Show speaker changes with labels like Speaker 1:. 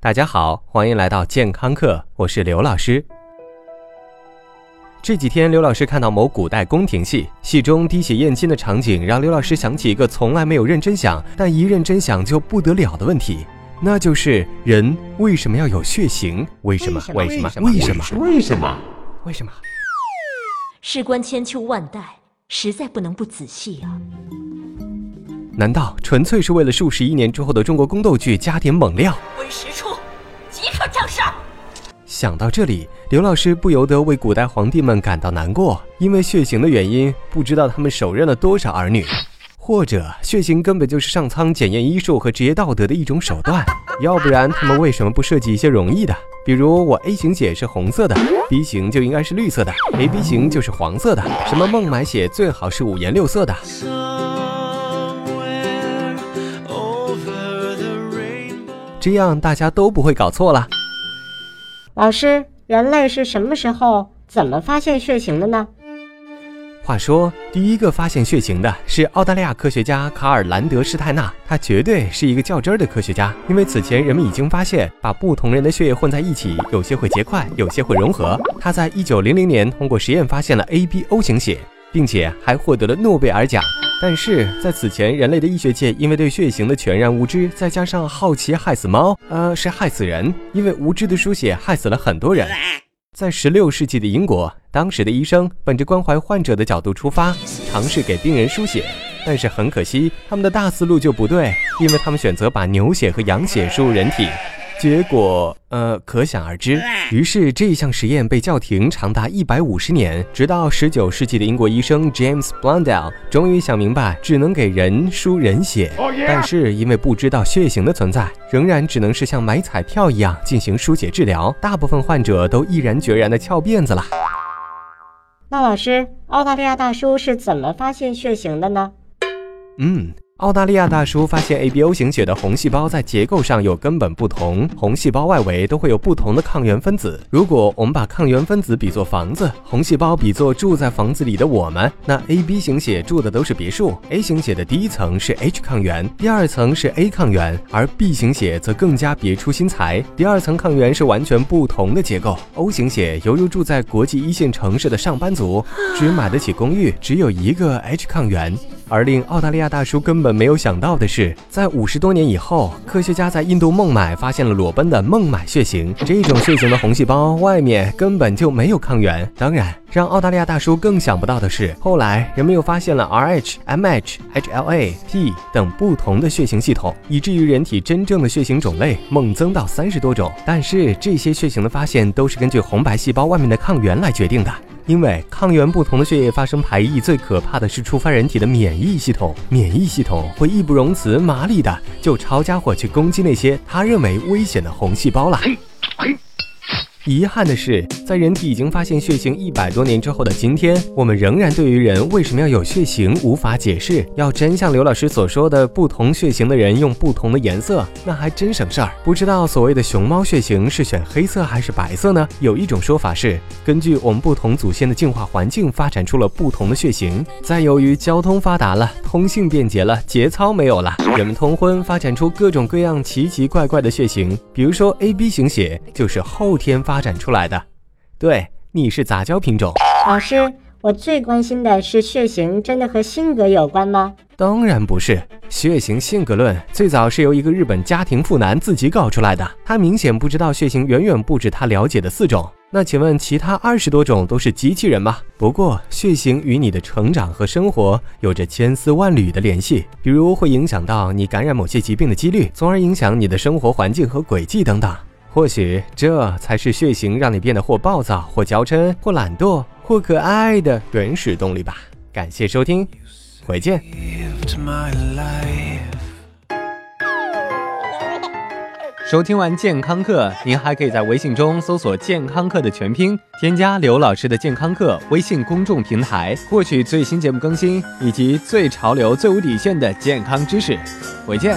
Speaker 1: 大家好，欢迎来到健康课，我是刘老师。这几天，刘老师看到某古代宫廷戏，戏中滴血验亲的场景，让刘老师想起一个从来没有认真想，但一认真想就不得了的问题，那就是人为什么要有血型？为什么？为什么？为什么？
Speaker 2: 为什么？
Speaker 1: 为什么？
Speaker 3: 事关千秋万代，实在不能不仔细啊！
Speaker 1: 难道纯粹是为了数十亿年之后的中国宫斗剧加点猛料？想到这里，刘老师不由得为古代皇帝们感到难过，因为血型的原因，不知道他们手刃了多少儿女，或者血型根本就是上苍检验医术和职业道德的一种手段，要不然他们为什么不设计一些容易的？比如我 A 型血是红色的，B 型就应该是绿色的，AB 型就是黄色的，什么孟买血最好是五颜六色的。这样大家都不会搞错了。
Speaker 4: 老师，人类是什么时候、怎么发现血型的呢？
Speaker 1: 话说，第一个发现血型的是澳大利亚科学家卡尔兰德施泰纳，他绝对是一个较真儿的科学家，因为此前人们已经发现，把不同人的血液混在一起，有些会结块，有些会融合。他在一九零零年通过实验发现了 ABO 型血，并且还获得了诺贝尔奖。但是在此前，人类的医学界因为对血型的全然无知，再加上好奇害死猫，呃，是害死人，因为无知的输血害死了很多人。在十六世纪的英国，当时的医生本着关怀患者的角度出发，尝试给病人输血，但是很可惜，他们的大思路就不对，因为他们选择把牛血和羊血输入人体。结果，呃，可想而知。于是这一项实验被叫停长达一百五十年，直到十九世纪的英国医生 James Blundell 终于想明白，只能给人输人血。但是因为不知道血型的存在，仍然只能是像买彩票一样进行输血治疗。大部分患者都毅然决然地翘辫子了。
Speaker 4: 那老师，澳大利亚大叔是怎么发现血型的呢？
Speaker 1: 嗯。澳大利亚大叔发现 ABO 型血的红细胞在结构上有根本不同，红细胞外围都会有不同的抗原分子。如果我们把抗原分子比作房子，红细胞比作住在房子里的我们，那 AB 型血住的都是别墅。A 型血的第一层是 H 抗原，第二层是 A 抗原，而 B 型血则更加别出心裁，第二层抗原是完全不同的结构。O 型血犹如住在国际一线城市的上班族，只买得起公寓，只有一个 H 抗原。而令澳大利亚大叔根本没有想到的是，在五十多年以后，科学家在印度孟买发现了裸奔的孟买血型。这种血型的红细胞外面根本就没有抗原。当然，让澳大利亚大叔更想不到的是，后来人们又发现了 Rh、Mh、HLA、T 等不同的血型系统，以至于人体真正的血型种类猛增到三十多种。但是这些血型的发现都是根据红白细胞外面的抗原来决定的。因为抗原不同的血液发生排异，最可怕的是触发人体的免疫系统。免疫系统会义不容辞、麻利的就抄家伙去攻击那些他认为危险的红细胞了。遗憾的是，在人体已经发现血型一百多年之后的今天，我们仍然对于人为什么要有血型无法解释。要真像刘老师所说的，不同血型的人用不同的颜色，那还真省事儿。不知道所谓的熊猫血型是选黑色还是白色呢？有一种说法是，根据我们不同祖先的进化环境，发展出了不同的血型。再由于交通发达了，通信便捷了，节操没有了，人们通婚，发展出各种各样奇奇怪怪的血型。比如说 AB 型血就是后天发。发展出来的，对，你是杂交品种。
Speaker 4: 老师，我最关心的是血型真的和性格有关吗？
Speaker 1: 当然不是，血型性格论最早是由一个日本家庭妇男自己搞出来的。他明显不知道血型远远不止他了解的四种。那请问其他二十多种都是机器人吗？不过血型与你的成长和生活有着千丝万缕的联系，比如会影响到你感染某些疾病的几率，从而影响你的生活环境和轨迹等等。或许这才是血型让你变得或暴躁、或娇嗔、或懒惰、或可爱的原始动力吧。感谢收听，回见。收听完健康课，您还可以在微信中搜索“健康课”的全拼，添加刘老师的健康课微信公众平台，获取最新节目更新以及最潮流、最无底线的健康知识。回见。